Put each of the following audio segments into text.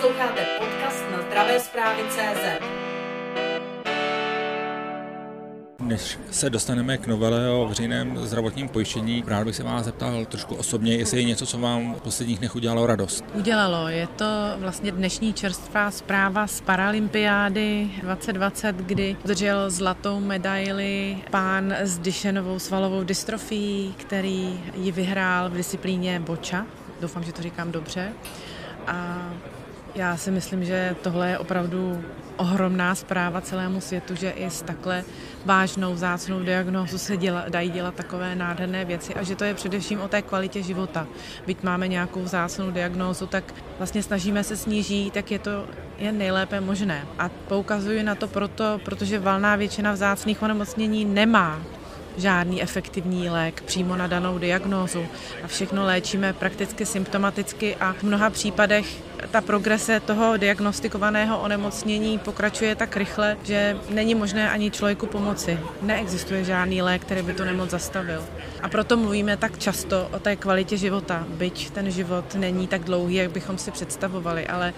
Posloucháte podcast na zdravé zprávy CZ. Než se dostaneme k novele o veřejném zdravotním pojištění, rád bych se vás zeptal trošku osobně, jestli je něco, co vám v posledních dnech udělalo radost. Udělalo. Je to vlastně dnešní čerstvá zpráva z Paralympiády 2020, kdy držel zlatou medaili pán s Dyšenovou svalovou dystrofií, který ji vyhrál v disciplíně boča. Doufám, že to říkám dobře. A já si myslím, že tohle je opravdu ohromná zpráva celému světu, že i s takhle vážnou zácnou diagnózu se děla, dají dělat takové nádherné věci a že to je především o té kvalitě života. Byť máme nějakou zácnou diagnózu, tak vlastně snažíme se snížit, tak je to je nejlépe možné. A poukazuji na to proto, protože valná většina vzácných onemocnění nemá žádný efektivní lék přímo na danou diagnózu a všechno léčíme prakticky symptomaticky a v mnoha případech ta progrese toho diagnostikovaného onemocnění pokračuje tak rychle, že není možné ani člověku pomoci. Neexistuje žádný lék, který by tu nemoc zastavil. A proto mluvíme tak často o té kvalitě života, byť ten život není tak dlouhý, jak bychom si představovali, ale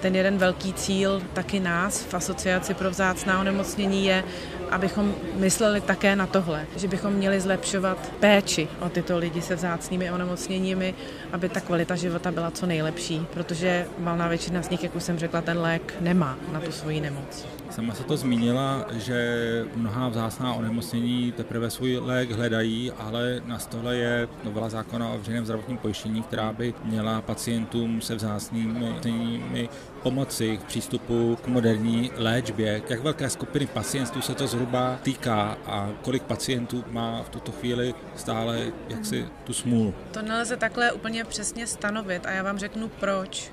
ten jeden velký cíl taky nás v Asociaci pro vzácná onemocnění je, abychom mysleli také na tohle, že bychom měli zlepšovat péči o tyto lidi se vzácnými onemocněními, aby ta kvalita života byla co nejlepší, protože valná většina z nich, jak už jsem řekla, ten lék nemá na tu svoji nemoc. Sama se to zmínila, že mnohá vzácná onemocnění teprve svůj lék hledají, ale na stole je novela zákona o veřejném zdravotním pojištění, která by měla pacientům se vzácnými pomoci v přístupu k moderní léčbě. Jak velké skupiny pacientů se to zhruba týká a kolik pacientů má v tuto chvíli stále jaksi tu smůlu? To nelze takhle úplně přesně stanovit a já vám řeknu proč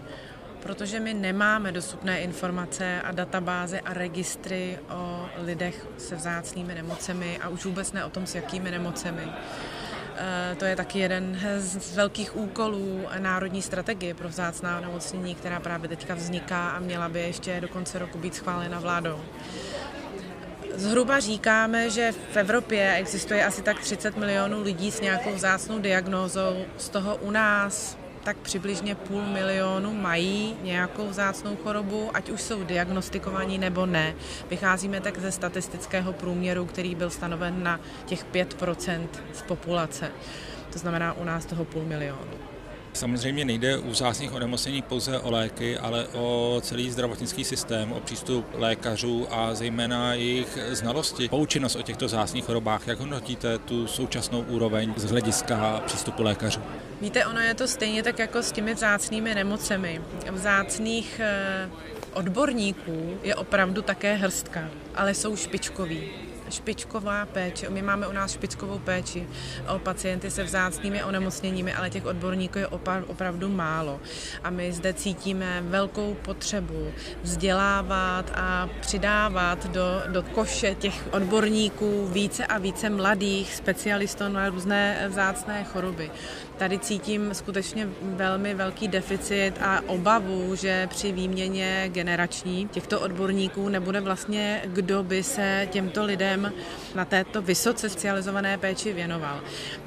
protože my nemáme dostupné informace a databáze a registry o lidech se vzácnými nemocemi a už vůbec ne o tom, s jakými nemocemi. Eh, to je taky jeden z velkých úkolů Národní strategie pro vzácná onemocnění, která právě teďka vzniká a měla by ještě do konce roku být schválena vládou. Zhruba říkáme, že v Evropě existuje asi tak 30 milionů lidí s nějakou vzácnou diagnózou, z toho u nás tak přibližně půl milionu mají nějakou vzácnou chorobu, ať už jsou diagnostikovaní nebo ne. Vycházíme tak ze statistického průměru, který byl stanoven na těch 5% z populace. To znamená u nás toho půl milionu. Samozřejmě nejde u vzácných onemocnění pouze o léky, ale o celý zdravotnický systém, o přístup lékařů a zejména jejich znalosti, poučenost o těchto vzácných chorobách. Jak hodnotíte tu současnou úroveň z hlediska přístupu lékařů? Víte, ono je to stejně tak jako s těmi vzácnými nemocemi. Vzácných eh, odborníků je opravdu také hrstka, ale jsou špičkoví špičková péče. My máme u nás špičkovou péči o pacienty se vzácnými onemocněními, ale těch odborníků je opravdu málo. A my zde cítíme velkou potřebu vzdělávat a přidávat do, do koše těch odborníků více a více mladých specialistů na různé vzácné choroby. Tady cítím skutečně velmi velký deficit a obavu, že při výměně generační těchto odborníků nebude vlastně kdo by se těmto lidem na této vysoce specializované péči věnoval.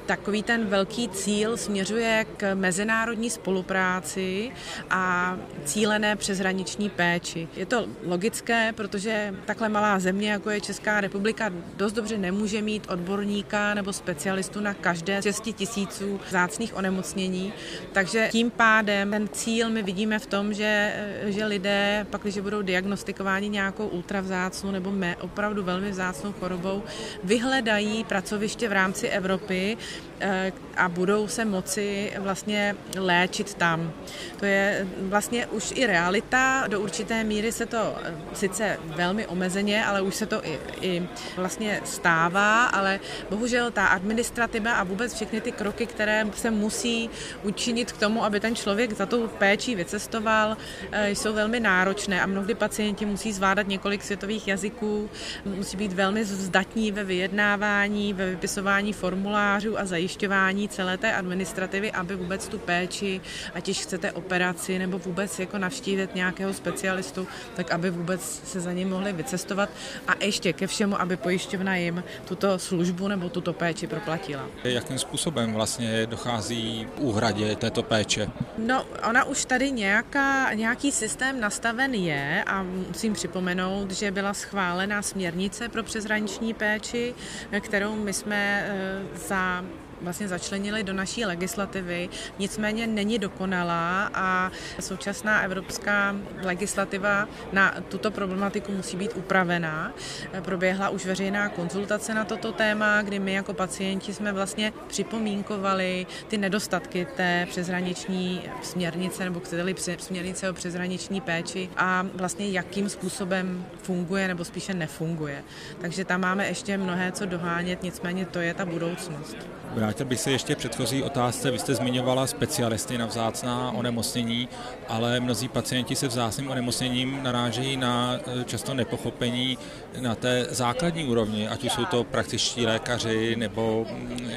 Takový ten velký cíl směřuje k mezinárodní spolupráci a cílené přeshraniční péči. Je to logické, protože takhle malá země, jako je Česká republika, dost dobře nemůže mít odborníka nebo specialistu na každé 6 tisíců zácných vzácných onemocnění. Takže tím pádem ten cíl my vidíme v tom, že, že lidé, pak když budou diagnostikováni nějakou ultravzácnou nebo mé, opravdu velmi vzácnou chorobou, vyhledají pracoviště v rámci Evropy, a budou se moci vlastně léčit tam. To je vlastně už i realita, do určité míry se to eh, sice velmi omezeně, ale už se to i, i vlastně stává, ale bohužel ta administrativa a vůbec všechny ty kroky, které se musí učinit k tomu, aby ten člověk za tou péčí vycestoval, eh, jsou velmi náročné a mnohdy pacienti musí zvládat několik světových jazyků, musí být velmi zdatní ve vyjednávání, ve vypisování formulářů a zajišťování celé té administrativy, aby vůbec tu péči, ať již chcete operaci nebo vůbec jako navštívit nějakého specialistu, tak aby vůbec se za ním mohli vycestovat a ještě ke všemu, aby pojišťovna jim tuto službu nebo tuto péči proplatila. Jakým způsobem vlastně dochází úhradě této péče? No, ona už tady nějaká, nějaký systém nastaven je a musím připomenout, že byla schválená směrnice pro přeshraniční péči, kterou my jsme eh, za vlastně začlenili do naší legislativy, nicméně není dokonalá a současná evropská legislativa na tuto problematiku musí být upravená. Proběhla už veřejná konzultace na toto téma, kdy my jako pacienti jsme vlastně připomínkovali ty nedostatky té přeshraniční směrnice nebo chcete směrnice o přeshraniční péči a vlastně jakým způsobem funguje nebo spíše nefunguje. Takže tam máme ještě mnohé co dohánět, nicméně to je ta budoucnost. Vrátil bych se ještě předchozí otázce. Vy jste zmiňovala specialisty na vzácná onemocnění, ale mnozí pacienti se vzácným onemocněním narážejí na eh, často nepochopení na té základní úrovni, ať už jsou to praktičtí lékaři nebo mm,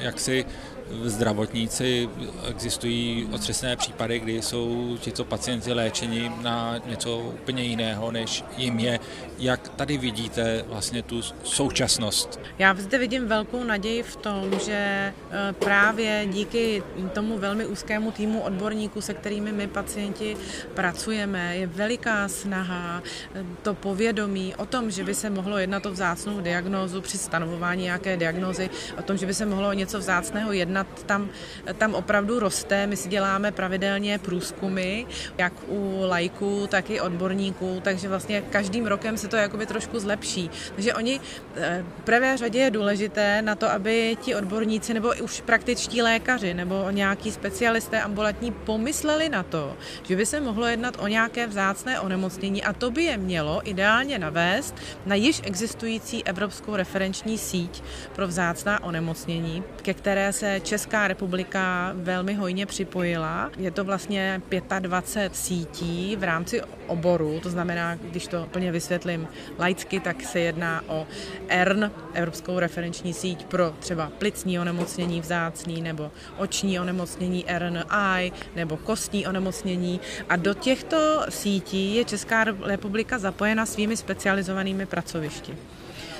jaksi zdravotníci existují otřesné případy, kdy jsou tito pacienti léčeni na něco úplně jiného, než jim je. Jak tady vidíte vlastně tu současnost? Já zde vidím velkou naději v tom, že e, právě díky tomu velmi úzkému týmu odborníků, se kterými my pacienti pracujeme, je veliká snaha e, to povědomí o tom, že by se mohlo jednat o vzácnou diagnózu při stanovování nějaké diagnózy, o tom, že by se mohlo něco vzácného jednat jednat, tam, tam opravdu roste. My si děláme pravidelně průzkumy, jak u lajků, tak i odborníků, takže vlastně každým rokem se to jakoby trošku zlepší. Takže oni eh, v prvé řadě je důležité na to, aby ti odborníci nebo už praktičtí lékaři nebo nějaký specialisté ambulantní pomysleli na to, že by se mohlo jednat o nějaké vzácné onemocnění a to by je mělo ideálně navést na již existující evropskou referenční síť pro vzácná onemocnění, ke které se Česká republika velmi hojně připojila. Je to vlastně 25 sítí v rámci oboru, to znamená, když to plně vysvětlím laicky, tak se jedná o ERN, Evropskou referenční síť pro třeba plicní onemocnění vzácný, nebo oční onemocnění RNI, nebo kostní onemocnění. A do těchto sítí je Česká republika zapojena svými specializovanými pracovišti.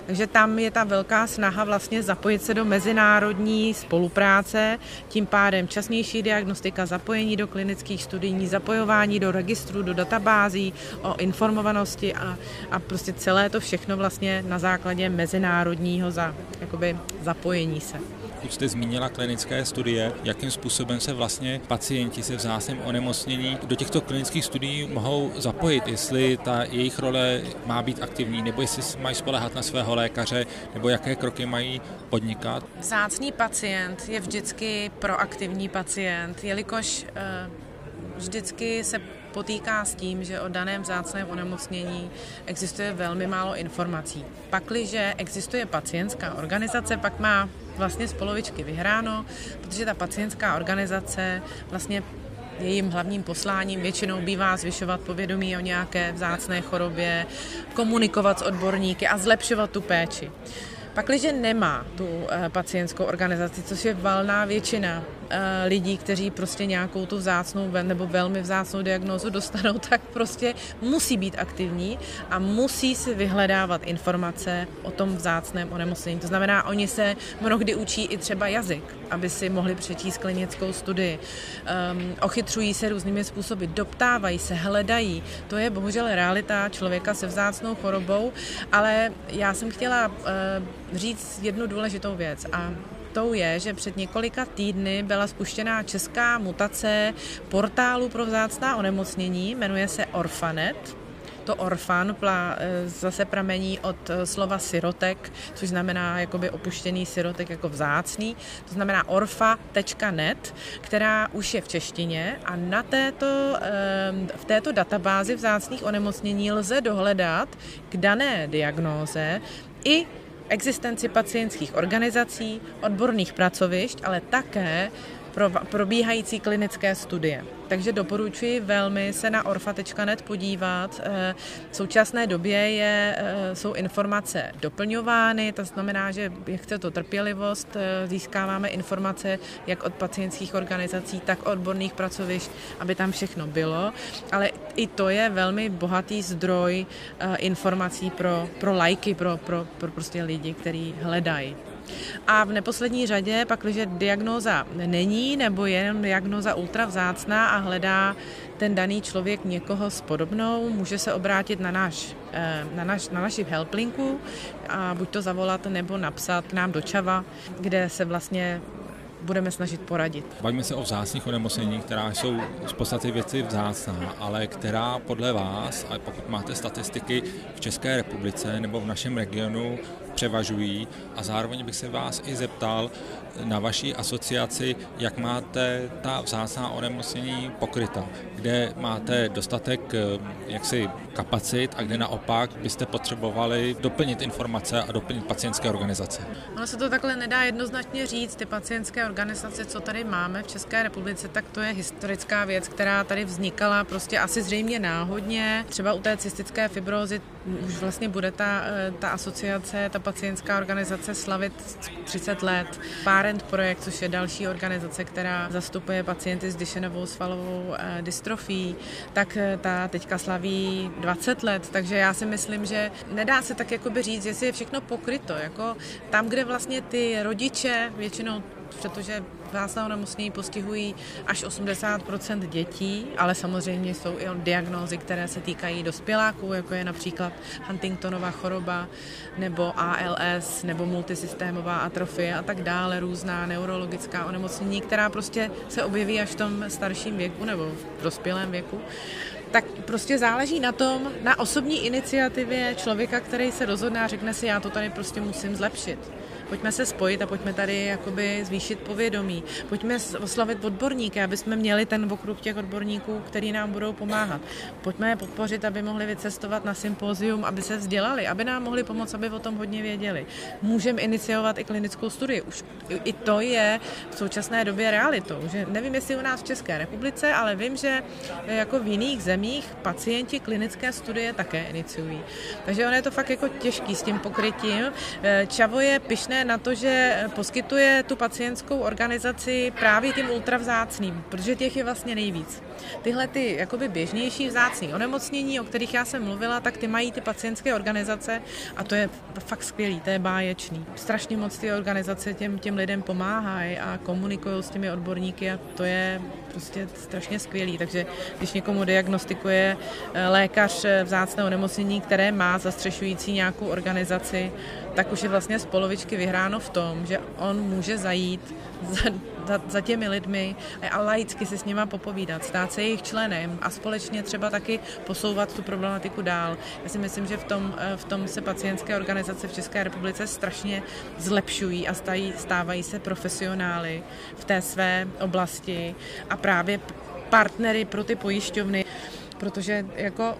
Takže tam je ta velká snaha vlastně zapojit se do mezinárodní spolupráce, tím pádem časnější diagnostika, zapojení do klinických studií, zapojování do registru, do databází o informovanosti a, a prostě celé to všechno vlastně na základě mezinárodního za, jakoby zapojení se. Už jste zmínila klinické studie, jakým způsobem se vlastně pacienti se vzácným onemocnění do těchto klinických studií mohou zapojit, jestli ta jejich role má být aktivní, nebo jestli mají spolehat na svého lékaře, nebo jaké kroky mají podnikat. Vzácný pacient je vždycky proaktivní pacient, jelikož eh, vždycky se potýká s tím, že o daném vzácném onemocnění existuje velmi málo informací. Pakliže existuje pacientská organizace, pak má vlastně z polovičky vyhráno, protože ta pacientská organizace vlastně jejím hlavním posláním většinou bývá zvyšovat povědomí o nějaké vzácné chorobě, komunikovat s odborníky a zlepšovat tu péči. Pakliže nemá tu eh, pacientskou organizaci, což je valná většina lidí, kteří prostě nějakou tu vzácnou nebo velmi vzácnou diagnózu dostanou, tak prostě musí být aktivní a musí si vyhledávat informace o tom vzácném onemocnění. To znamená, oni se mnohdy učí i třeba jazyk, aby si mohli přečíst klinickou studii. Um, ochytřují se různými způsoby, doptávají se, hledají. To je bohužel realita člověka se vzácnou chorobou, ale já jsem chtěla uh, říct jednu důležitou věc a novitou je, že před několika týdny byla spuštěná česká mutace portálu pro vzácná onemocnění, jmenuje se Orfanet. To orfan pla, e, zase pramení od e, slova sirotek, což znamená jakoby opuštěný sirotek jako vzácný. To znamená orfa.net, která už je v češtině a na této, v této databázi vzácných onemocnění lze dohledat k dané diagnóze i existenci pacientských organizací, odborných pracovišť, ale také pro probíhající klinické studie. Takže doporučuji velmi se na orfa.net podívat. Eh, v současné době je, eh, jsou informace doplňovány, to znamená, že jak chce to trpělivost, eh, získáváme informace jak od pacientských organizací, tak od odborných pracovišť, aby tam všechno bylo, ale i to je velmi bohatý zdroj informací pro, pro lajky, pro, pro, pro prostě lidi, kteří hledají. A v neposlední řadě, pak, když diagnóza není, nebo je jenom diagnóza ultra vzácná a hledá ten daný člověk někoho s podobnou, může se obrátit na, náš, eh, na, naš, na naši helplinku a buď to zavolat nebo napsat k nám do Čava, kde se vlastně budeme snažit poradit. Bavíme se o vzácných onemocnění, která jsou z podstaty věci vzácná, ale která podle vás, a pokud máte statistiky v České republice nebo v našem regionu, převažují a zároveň bych se vás i zeptal na vaší asociaci, jak máte ta vzácná onemocnění pokryta, kde máte dostatek eh, jaksi kapacit a kde naopak byste potřebovali doplnit informace a doplnit pacientské organizace. Ono se to takhle nedá jednoznačně říct. Ty pacientské organizace, co tady máme v České republice, tak to je historická věc, která tady vznikala prostě asi zřejmě náhodně. Třeba u té cystické fibrózy už vlastně bude ta, eh, ta asociace, ta pacientská organizace slavit 30 let. Parent projekt, což je další organizace, která zastupuje pacienty s Duchennovou svalovou eh, dystrofí, tak eh, ta teďka slaví 20 let, takže já si myslím, že nedá se tak jakoby říct, jestli je všechno pokryto. Jako tam, kde vlastně ty rodiče většinou protože vzácná onemocnění postihují až 80% dětí, ale samozřejmě jsou i diagnózy, které se týkají dospěláků, jako je například Huntingtonova choroba, nebo ALS, nebo multisystémová atrofie a tak dále, různá neurologická onemocnění, která prostě se objeví až v tom starším věku nebo v dospělém věku. Tak prostě záleží na tom, na osobní iniciativě člověka, který se rozhodne a řekne si, já to tady prostě musím zlepšit pojďme se spojit a pojďme tady jakoby zvýšit povědomí. Pojďme oslavit odborníky, aby jsme měli ten okruh těch odborníků, který nám budou pomáhat. Pojďme je podpořit, aby mohli vycestovat na sympózium, aby se vzdělali, aby nám mohli pomoct, aby o tom hodně věděli. Můžeme iniciovat i klinickou studii. Už i to je v současné době realitou. Že nevím, jestli u nás v České republice, ale vím, že jako v jiných zemích pacienti klinické studie také iniciují. Takže ono je to fakt jako těžký s tím pokrytím. Čavo je pyšné pyšné na to, že poskytuje tu pacientskou organizaci právě tím ultravzácným, protože těch je vlastně nejvíc. Tyhle ty jakoby běžnější vzácný onemocnění, o kterých já jsem mluvila, tak ty mají ty pacientské organizace a to je fakt skvělý, to je báječný. Strašně moc ty organizace těm, těm lidem pomáhají a komunikují s těmi odborníky a to je prostě strašně skvělý. Takže když někomu diagnostikuje eh, lékař eh, vzácné onemocnění, které má zastřešující nějakou organizaci, tak už je vlastně z polovičky vyhráno v tom, že on může zajít za, za, za těmi lidmi a laicky si s nima popovídat, stát se jejich členem a společně třeba taky posouvat tu problematiku dál. Já si myslím, že v tom, eh, v tom se pacientské organizace v České republice strašně zlepšují a stají, stávají se profesionály v té své oblasti a právě partnery pro ty pojišťovny, protože jako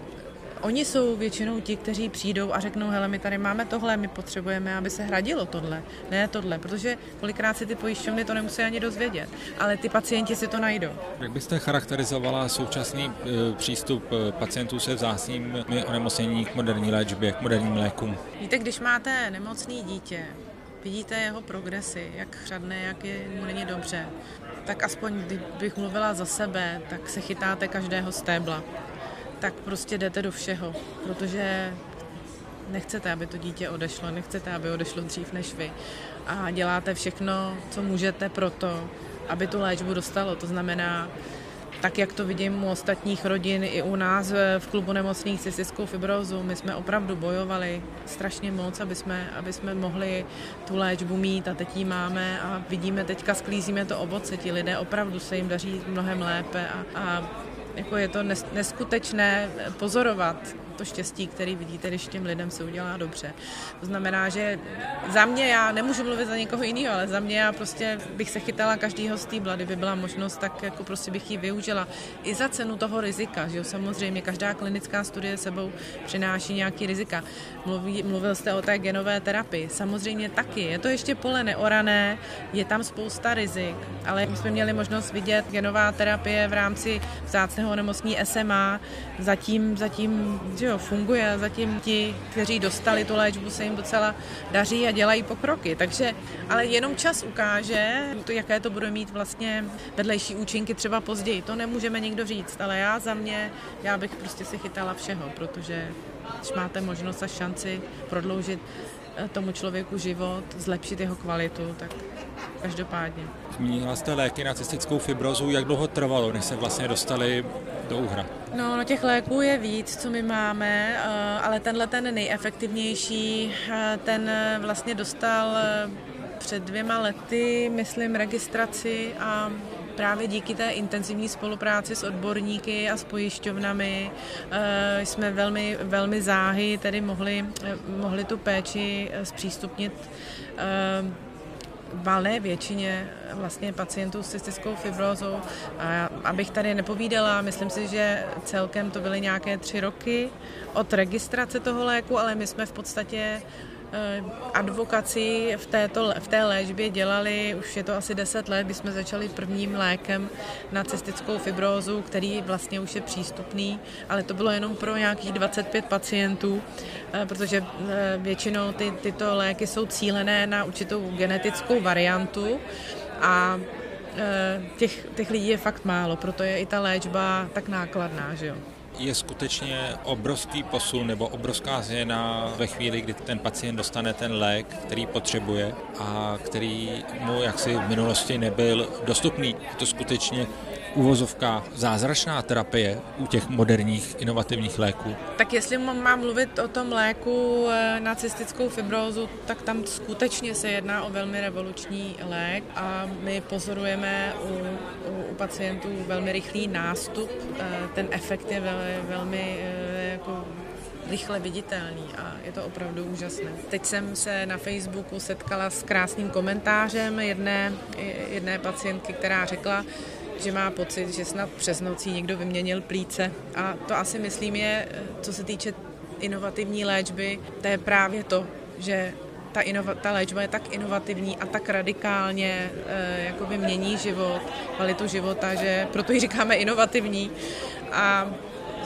Oni jsou většinou ti, kteří přijdou a řeknou, hele, my tady máme tohle, my potřebujeme, aby se hradilo tohle, ne tohle, protože kolikrát si ty pojišťovny to nemusí ani dozvědět, ale ty pacienti si to najdou. Jak byste charakterizovala současný e, přístup e, pacientů se vzácnými onemocnění k moderní léčbě, k moderním lékům? Víte, když máte nemocný dítě, vidíte jeho progresy, jak chřadne, jak je, mu není dobře, tak aspoň kdybych mluvila za sebe, tak se chytáte každého stébla tak prostě jdete do všeho, protože nechcete, aby to dítě odešlo, nechcete, aby odešlo dřív než vy. A děláte všechno, co můžete pro to, aby tu léčbu dostalo. To znamená, tak jak to vidím u ostatních rodin i u nás v klubu nemocných cystickou fibrozu, my jsme opravdu bojovali strašně moc, aby jsme, aby jsme mohli tu léčbu mít a teď ji máme a vidíme teďka, sklízíme to ovoce, ti lidé opravdu se jim daří mnohem lépe a, a jako je to neskutečné pozorovat to štěstí, který vidíte, když těm lidem se udělá dobře. To znamená, že za mě, já nemůžu mluvit za někoho jiného, ale za mě já prostě bych se chytala každýho z té kdyby byla možnost, tak jako prostě bych ji využila i za cenu toho rizika, že jo, samozřejmě každá klinická studie sebou přináší nějaký rizika. Mluví, mluvil jste o té genové terapii, samozřejmě taky, je to ještě pole neorané, je tam spousta rizik, ale my jsme měli možnost vidět genová terapie v rámci vzácného onemocnění SMA, zatím, zatím že jo, funguje zatím ti, kteří dostali tu léčbu, se jim docela daří a dělají pokroky. Takže, ale jenom čas ukáže, to, jaké to bude mít vlastně vedlejší účinky třeba později. To nemůžeme nikdo říct, ale já za mě, já bych prostě si chytala všeho, protože když máte možnost a šanci prodloužit tomu člověku život, zlepšit jeho kvalitu, tak každopádně. Zmínila jste léky na cystickou fibrozu, jak dlouho trvalo, než se vlastně dostali do úhra? No, no těch léků je víc, co my máme, eh, ale tenhle ten nejefektivnější, eh, ten vlastně dostal eh, před dvěma lety, myslím, registraci a právě díky té intenzivní spolupráci s odborníky a s pojišťovnami jsme velmi, velmi záhy tedy mohli, mohli tu péči zpřístupnit valné většině vlastně pacientů s cystickou fibrózou. A abych tady nepovídala, myslím si, že celkem to byly nějaké tři roky od registrace toho léku, ale my jsme v podstatě Eh, advokaci v, této, v té léčbě dělali, už je to asi 10 let, kdy jsme začali prvním lékem na cystickou fibrózu, který vlastně už je přístupný, ale to bylo jenom pro nějakých 25 pacientů, eh, protože eh, většinou ty, tyto léky jsou cílené na určitou genetickou variantu a těch, těch lidí je fakt málo, proto je i ta léčba tak nákladná, že jo je skutečně obrovský posun nebo obrovská změna ve chvíli, kdy ten pacient dostane ten lék, který potřebuje a který mu jaksi v minulosti nebyl dostupný. To skutečně uvozovka zázračná terapie u těch moderních inovativních léků? Tak jestli mám mluvit o tom léku eh, na cystickou fibrózu, tak tam skutečně se jedná o velmi revoluční lék a my pozorujeme u, u, u pacientů velmi rychlý nástup. Eh, ten efekt je velmi, velmi eh, jako rychle viditelný a je to opravdu úžasné. Teď jsem se na Facebooku setkala s krásným komentářem jedné, jedné pacientky, která řekla, že má pocit, že snad přes nocí někdo vyměnil plíce. A to asi myslím je, co se týče inovativní léčby, to je právě to, že ta, inova, ta léčba je tak inovativní a tak radikálně e, jakoby mění život, kvalitu života, že proto ji říkáme inovativní. A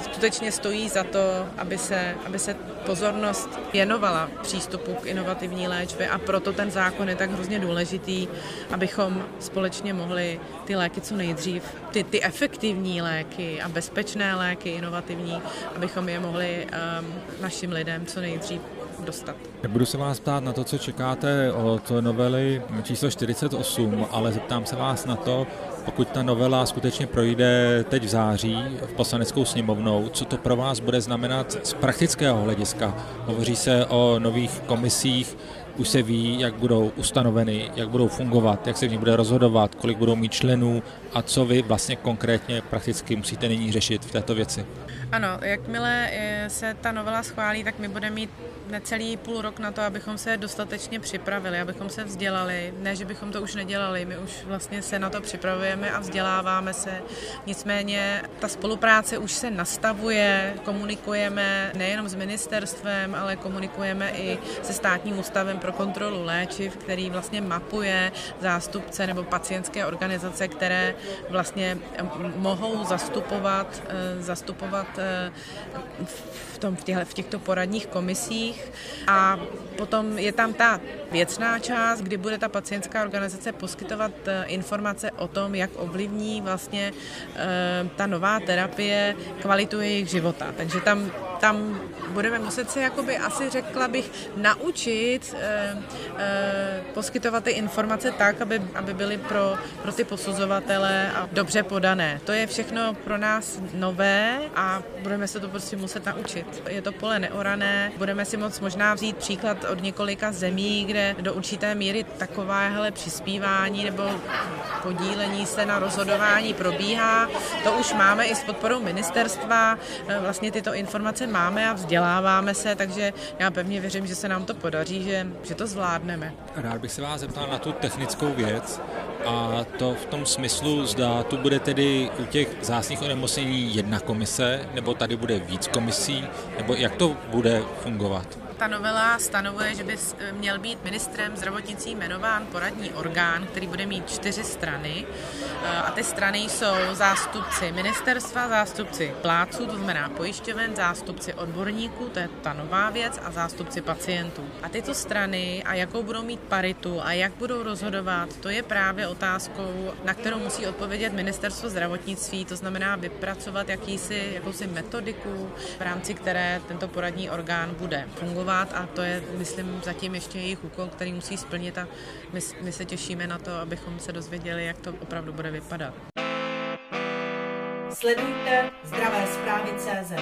skutečně stojí za to, aby se, aby se pozornost věnovala přístupu k inovativní léčbě a proto ten zákon je tak hrozně důležitý, abychom společně mohli ty léky co nejdřív, ty, ty efektivní léky a bezpečné léky, inovativní, abychom je mohli um, našim lidem co nejdřív dostat. Nebudu se vás ptát na to, co čekáte od novely číslo 48, ale zeptám se vás na to, pokud ta novela skutečně projde teď v září v poslaneckou sněmovnou, co to pro vás bude znamenat z praktického hlediska? Hovoří se o nových komisích, už se ví, jak budou ustanoveny, jak budou fungovat, jak se v nich bude rozhodovat, kolik budou mít členů a co vy vlastně konkrétně prakticky musíte nyní řešit v této věci. Ano, jakmile eh, se ta novela schválí, tak my budeme mít necelý půl rok na to, abychom se dostatečně připravili, abychom se vzdělali. Ne, že bychom to už nedělali, my už vlastně se na to připravujeme a vzděláváme se. Nicméně ta spolupráce už se nastavuje, komunikujeme nejenom s ministerstvem, ale komunikujeme i se státním ústavem pro kontrolu léčiv, který vlastně mapuje zástupce nebo pacientské organizace, které vlastně mohou zastupovat, eh, zastupovat eh, v, tom, v, těchto, v těchto poradních komisích a potom je tam ta věcná část, kdy bude ta pacientská organizace poskytovat eh, informace o tom, jak ovlivní vlastně ta nová terapie kvalitu jejich života. Takže tam tam budeme muset se, jakoby, asi řekla bych, naučit eh, eh, poskytovat ty informace tak, aby, aby byly pro, pro ty posuzovatele a dobře podané. To je všechno pro nás nové a budeme se to prostě muset naučit. Je to pole neorané, budeme si moc možná vzít příklad od několika zemí, kde do určité míry takovéhle přispívání nebo podílení se na rozhodování probíhá. To už máme i s podporou ministerstva, eh, vlastně tyto informace máme a vzděláváme se, takže já pevně věřím, že se nám to podaří, že, že to zvládneme. Rád bych se vás zeptal na tu technickou věc a to v tom smyslu, zda tu bude tedy u těch zásných onemocnění jedna komise, nebo tady bude víc komisí, nebo jak to bude fungovat? Ta novela stanovuje, že by měl být ministrem zdravotnictví jmenován poradní orgán, který bude mít čtyři strany. Eh, a ty strany jsou zástupci ministerstva, zástupci pláců, to znamená pojišťoven, zástupci odborníků, to je ta nová věc, a zástupci pacientů. A tyto strany a jakou budou mít paritu a jak budou rozhodovat, to je právě otázkou, na kterou musí odpovědět ministerstvo zdravotnictví, to znamená vypracovat jakýsi, jakousi metodiku, v rámci které tento poradní orgán bude fungovat fungovat a to je, myslím, zatím ještě jejich úkol, který musí splnit a my, my se těšíme na to, abychom se dozvěděli, jak to opravdu bude vypadat. Sledujte zdravé zprávy CZ.